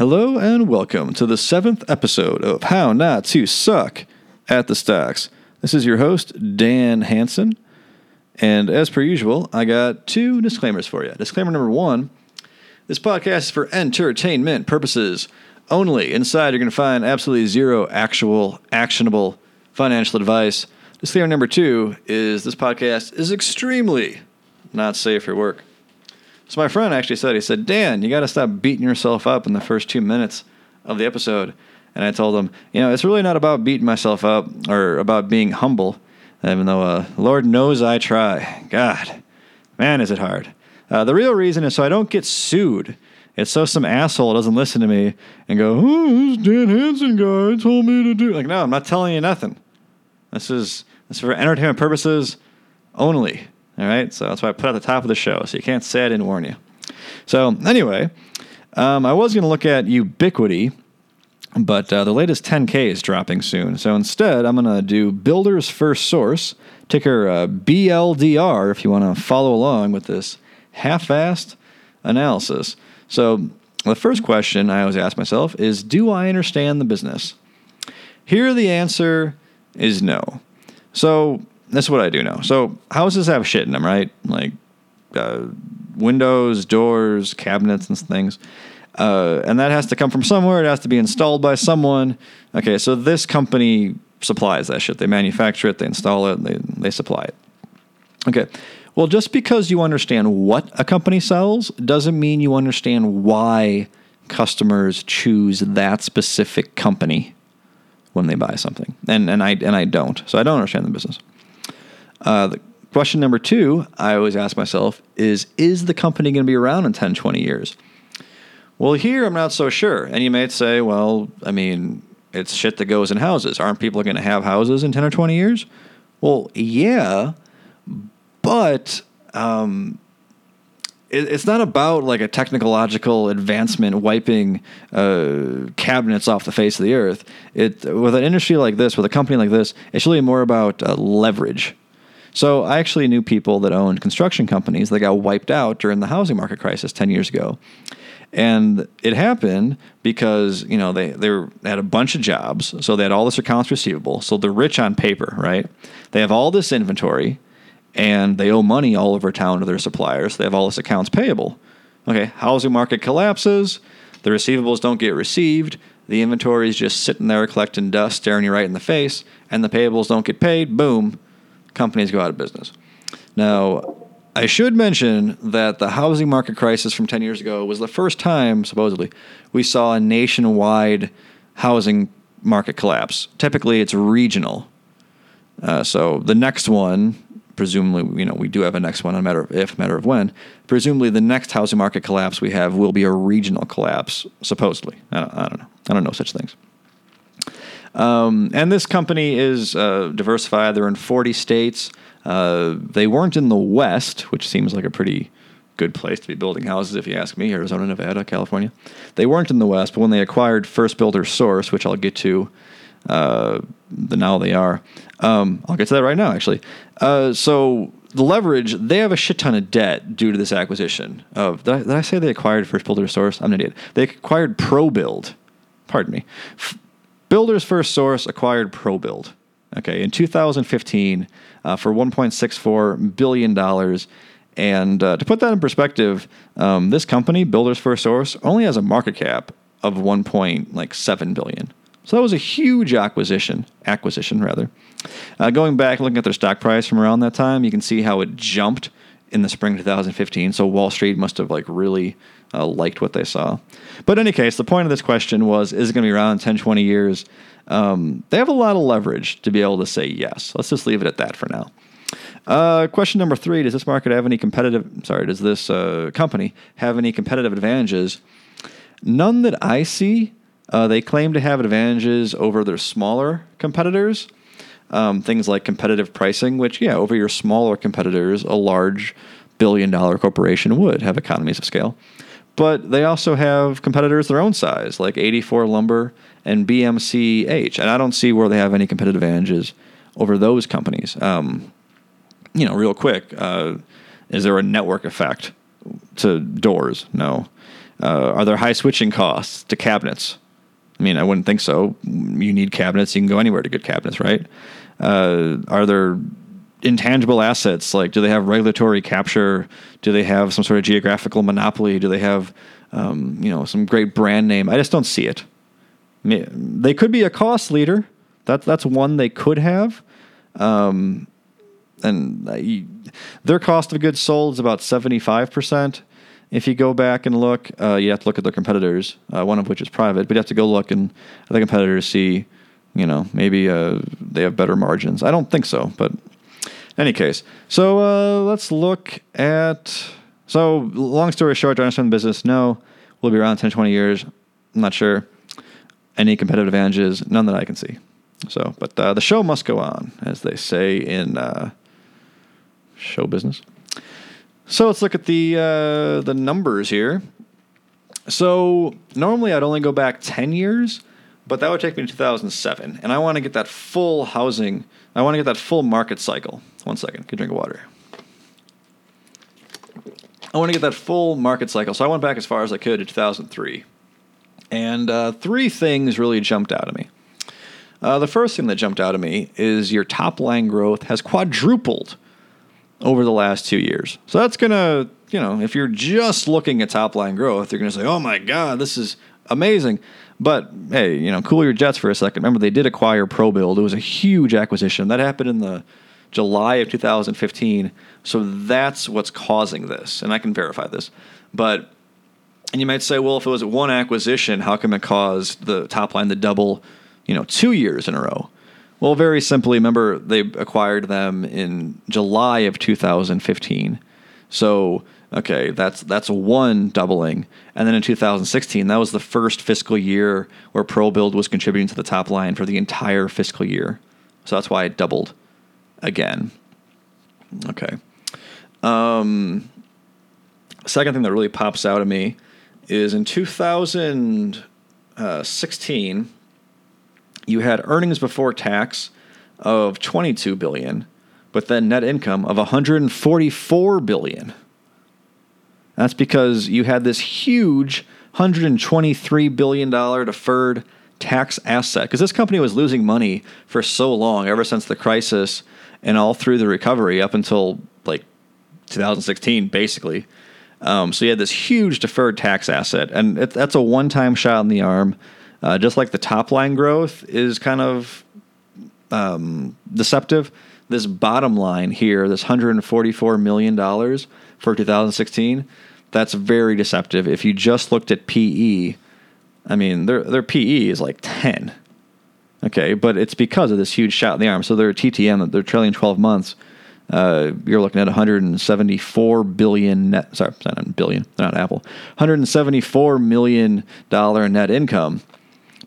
Hello and welcome to the seventh episode of How Not to Suck at the Stocks. This is your host, Dan Hanson. And as per usual, I got two disclaimers for you. Disclaimer number one this podcast is for entertainment purposes only. Inside, you're going to find absolutely zero actual, actionable financial advice. Disclaimer number two is this podcast is extremely not safe for work. So my friend actually said, he said, Dan, you got to stop beating yourself up in the first two minutes of the episode. And I told him, you know, it's really not about beating myself up or about being humble, even though uh, Lord knows I try. God, man, is it hard. Uh, the real reason is so I don't get sued. It's so some asshole doesn't listen to me and go, oh, this Dan Hanson guy told me to do. Like, no, I'm not telling you nothing. This is this is for entertainment purposes only. All right, so that's why I put at the top of the show, so you can't say I didn't warn you. So anyway, um, I was going to look at Ubiquiti, but uh, the latest 10K is dropping soon. So instead, I'm going to do Builder's First Source, ticker uh, BLDR, if you want to follow along with this half-assed analysis. So the first question I always ask myself is, do I understand the business? Here, the answer is no. So that's what I do know. So houses have shit in them, right? Like uh, windows, doors, cabinets, and things. Uh, and that has to come from somewhere. It has to be installed by someone. Okay, so this company supplies that shit. They manufacture it, they install it, they, they supply it. Okay, well, just because you understand what a company sells doesn't mean you understand why customers choose that specific company when they buy something. And, and, I, and I don't. So I don't understand the business. Uh, the question number two I always ask myself is Is the company going to be around in 10, 20 years? Well, here I'm not so sure. And you might say, well, I mean, it's shit that goes in houses. Aren't people going to have houses in 10 or 20 years? Well, yeah, but um, it's not about like a technological advancement wiping uh, cabinets off the face of the earth. It with an industry like this, with a company like this, it's really more about uh, leverage. So I actually knew people that owned construction companies that got wiped out during the housing market crisis 10 years ago. And it happened because, you know, they, they had a bunch of jobs. So they had all this accounts receivable. So they're rich on paper, right? They have all this inventory and they owe money all over town to their suppliers. They have all this accounts payable. Okay, housing market collapses. The receivables don't get received. The inventory is just sitting there collecting dust, staring you right in the face, and the payables don't get paid. Boom, companies go out of business. Now, I should mention that the housing market crisis from 10 years ago was the first time, supposedly, we saw a nationwide housing market collapse. Typically, it's regional. Uh, so the next one, presumably, you know, we do have a next one, a matter of if, a matter of when. Presumably, the next housing market collapse we have will be a regional collapse, supposedly. I don't, I don't know. I don't know such things. Um, and this company is uh, diversified. They're in 40 states. Uh, they weren't in the West, which seems like a pretty good place to be building houses, if you ask me Arizona, Nevada, California. They weren't in the West, but when they acquired First Builder Source, which I'll get to, uh, the now they are. Um, I'll get to that right now, actually. Uh, so the leverage, they have a shit ton of debt due to this acquisition of. Did I, did I say they acquired First Builder Source? I'm an idiot. They acquired ProBuild. Pardon me. Builder's First Source acquired ProBuild. Okay, in 2015 uh, for 1.64 billion dollars. And uh, to put that in perspective, um, this company, Builder's First Source, only has a market cap of 1.7 billion. So that was a huge acquisition. Acquisition, rather. Uh, going back, looking at their stock price from around that time, you can see how it jumped in the spring 2015. So Wall Street must have like really uh, liked what they saw. But in any case, the point of this question was is it going to be around 10, 20 years? Um, they have a lot of leverage to be able to say yes. Let's just leave it at that for now. Uh, question number three Does this market have any competitive, sorry, does this uh, company have any competitive advantages? None that I see. Uh, they claim to have advantages over their smaller competitors. Um, things like competitive pricing, which, yeah, over your smaller competitors, a large billion dollar corporation would have economies of scale. But they also have competitors their own size, like 84 Lumber and BMCH. And I don't see where they have any competitive advantages over those companies. Um, you know, real quick, uh, is there a network effect to doors? No. Uh, are there high switching costs to cabinets? I mean, I wouldn't think so. You need cabinets. You can go anywhere to get cabinets, right? Uh, are there intangible assets? Like, do they have regulatory capture? Do they have some sort of geographical monopoly? Do they have, um, you know, some great brand name? I just don't see it. They could be a cost leader. That, that's one they could have. Um, and you, their cost of goods sold is about 75%. If you go back and look, uh, you have to look at their competitors, uh, one of which is private, but you have to go look and the competitors see, you know, maybe uh, they have better margins. I don't think so, but any case. So uh, let's look at. So, long story short, do I understand the business? No. We'll be around 10, 20 years. I'm not sure. Any competitive advantages? None that I can see. So, but uh, the show must go on, as they say in uh, show business. So let's look at the uh, the numbers here. So normally I'd only go back ten years, but that would take me to 2007, and I want to get that full housing. I want to get that full market cycle. One second, a drink of water. I want to get that full market cycle, so I went back as far as I could to 2003, and uh, three things really jumped out at me. Uh, the first thing that jumped out at me is your top line growth has quadrupled over the last two years. So that's to, you know, if you're just looking at top line growth, you're to say, oh my God, this is amazing. But hey, you know, cool your jets for a second. Remember, they did acquire ProBuild. It was a huge acquisition. That happened in the July of 2015. So that's what's causing this. And I can verify this. But, and you might say, well, if it was one acquisition, how come it caused the top line to double, you know, two years in a row? Well, very simply, remember they acquired them in July of 2015. So, okay, that's that's one doubling. And then in 2016, that was the first fiscal year where ProBuild was contributing to the top line for the entire fiscal year. So that's why it doubled again. Okay. Um, second thing that really pops out of me is in 2016 you had earnings before tax of 22 billion, but then net income of 144 billion. That's because you had this huge 123 billion dollar deferred tax asset because this company was losing money for so long ever since the crisis and all through the recovery up until like 2016 basically um, so you had this huge deferred tax asset and it, that's a one-time shot in the arm uh, just like the top line growth is kind of um, deceptive, this bottom line here, this $144 million for 2016, that's very deceptive. If you just looked at PE, I mean, their, their PE is like 10. Okay, but it's because of this huge shot in the arm. So their TTM, their trailing 12 months, uh, you're looking at 174 billion net. Sorry, not billion, not Apple. 174 million dollar net income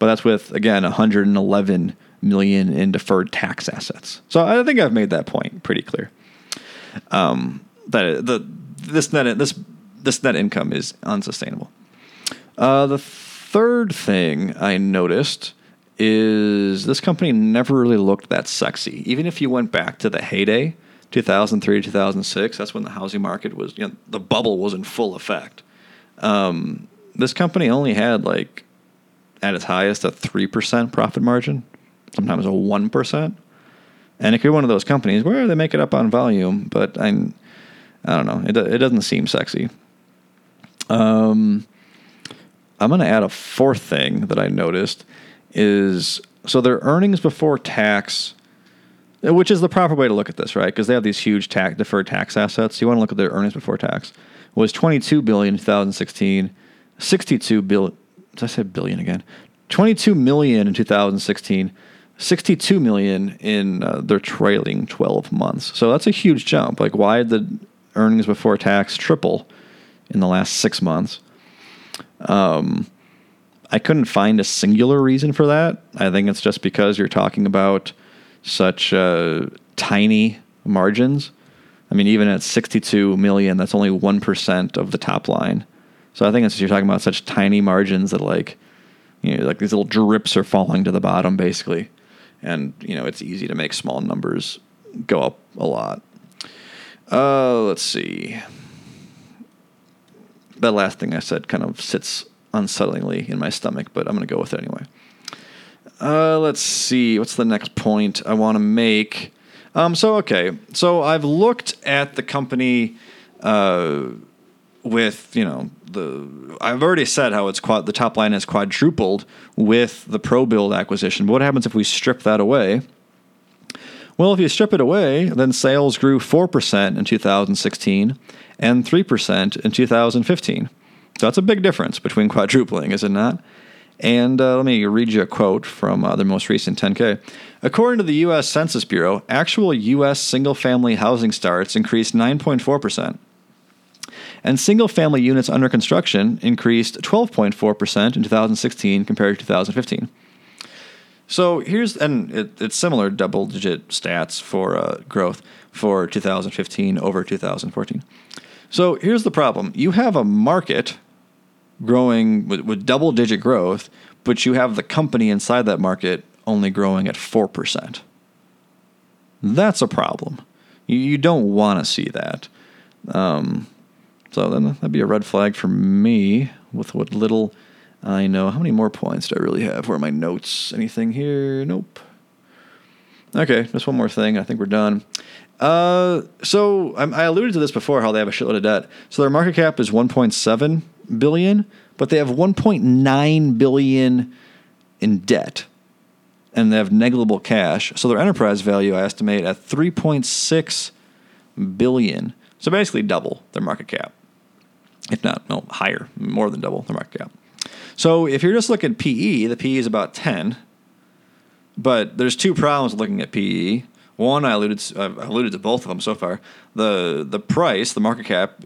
but that's with again 111 million in deferred tax assets. So I think I've made that point pretty clear. Um, that the this net this this net income is unsustainable. Uh, the third thing I noticed is this company never really looked that sexy. Even if you went back to the heyday, 2003 2006, that's when the housing market was, you know, the bubble was in full effect. Um, this company only had like at its highest a 3% profit margin, sometimes a 1%. And it could be one of those companies where they make it up on volume, but I, I don't know. It, it doesn't seem sexy. Um, I'm going to add a fourth thing that I noticed is so their earnings before tax, which is the proper way to look at this, right? Because they have these huge tax deferred tax assets. You want to look at their earnings before tax was 22 billion in 2016, 62 billion did I say billion again? 22 million in 2016, 62 million in uh, their trailing 12 months. So that's a huge jump. Like, why did the earnings before tax triple in the last six months? Um, I couldn't find a singular reason for that. I think it's just because you're talking about such uh, tiny margins. I mean, even at 62 million, that's only 1% of the top line. So I think it's you're talking about such tiny margins that like you know like these little drips are falling to the bottom basically, and you know it's easy to make small numbers go up a lot. Uh, let's see. that last thing I said kind of sits unsettlingly in my stomach, but I'm going to go with it anyway. Uh, let's see. What's the next point I want to make? Um, so, okay. So I've looked at the company uh, with, you know, the. I've already said how it's quad, the top line has quadrupled with the ProBuild acquisition. But what happens if we strip that away? Well, if you strip it away, then sales grew 4% in 2016 and 3% in 2015. So that's a big difference between quadrupling, is it not? And uh, let me read you a quote from uh, the most recent 10K. According to the U.S. Census Bureau, actual U.S. single family housing starts increased 9.4%. And single family units under construction increased 12.4% in 2016 compared to 2015. So here's, and it, it's similar double digit stats for uh, growth for 2015 over 2014. So here's the problem you have a market growing with, with double digit growth, but you have the company inside that market only growing at 4%. That's a problem. You, you don't want to see that. Um, so then that'd be a red flag for me with what little I know. How many more points do I really have? Where are my notes? Anything here? Nope. Okay, just one more thing. I think we're done. Uh, so I, I alluded to this before, how they have a shitload of debt. So their market cap is 1.7 billion, but they have 1.9 billion in debt, and they have negligible cash. So their enterprise value, I estimate, at 3.6 billion. So basically double their market cap, if not no higher, more than double the market cap. So if you're just looking at PE, the PE is about 10. But there's two problems looking at PE. One, I alluded to, I've alluded to both of them so far. The the price, the market cap,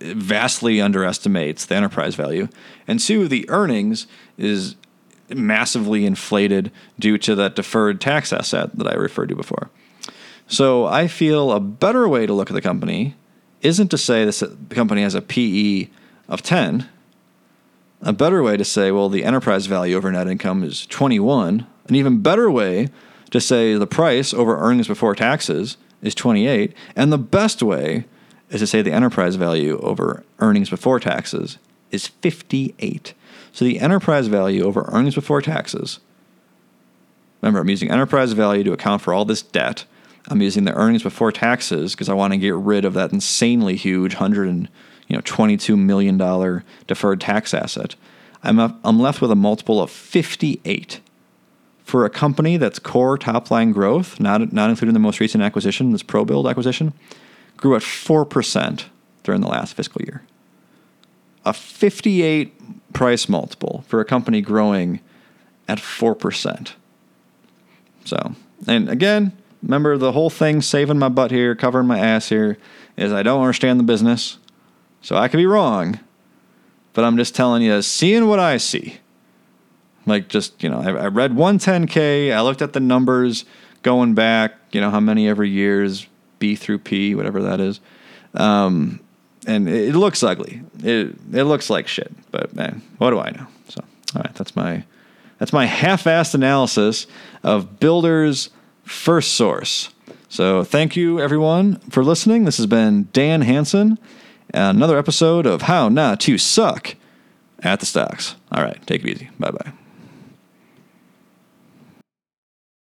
vastly underestimates the enterprise value, and two, the earnings is massively inflated due to that deferred tax asset that I referred to before. So I feel a better way to look at the company isn't to say this uh, company has a PE of 10. A better way to say, well, the enterprise value over net income is 21. An even better way to say the price over earnings before taxes is 28, and the best way is to say the enterprise value over earnings before taxes is 58. So the enterprise value over earnings before taxes. Remember, I'm using enterprise value to account for all this debt. I'm using the earnings before taxes because I want to get rid of that insanely huge hundred and you know 22 million dollar deferred tax asset. I'm I'm left with a multiple of 58 for a company that's core top line growth, not, not including the most recent acquisition, this ProBuild acquisition, grew at 4% during the last fiscal year. A 58 price multiple for a company growing at 4%. So, and again, remember the whole thing saving my butt here, covering my ass here, is I don't understand the business. So I could be wrong, but I'm just telling you, seeing what I see. Like just you know, I, I read 110k. I looked at the numbers going back. You know how many every years B through P, whatever that is. Um, and it, it, looks ugly. It it looks like shit. But man, what do I know? So all right, that's my that's my half-assed analysis of Builders First Source. So thank you everyone for listening. This has been Dan Hanson. Another episode of How Not to Suck at the Stocks. All right, take it easy. Bye bye.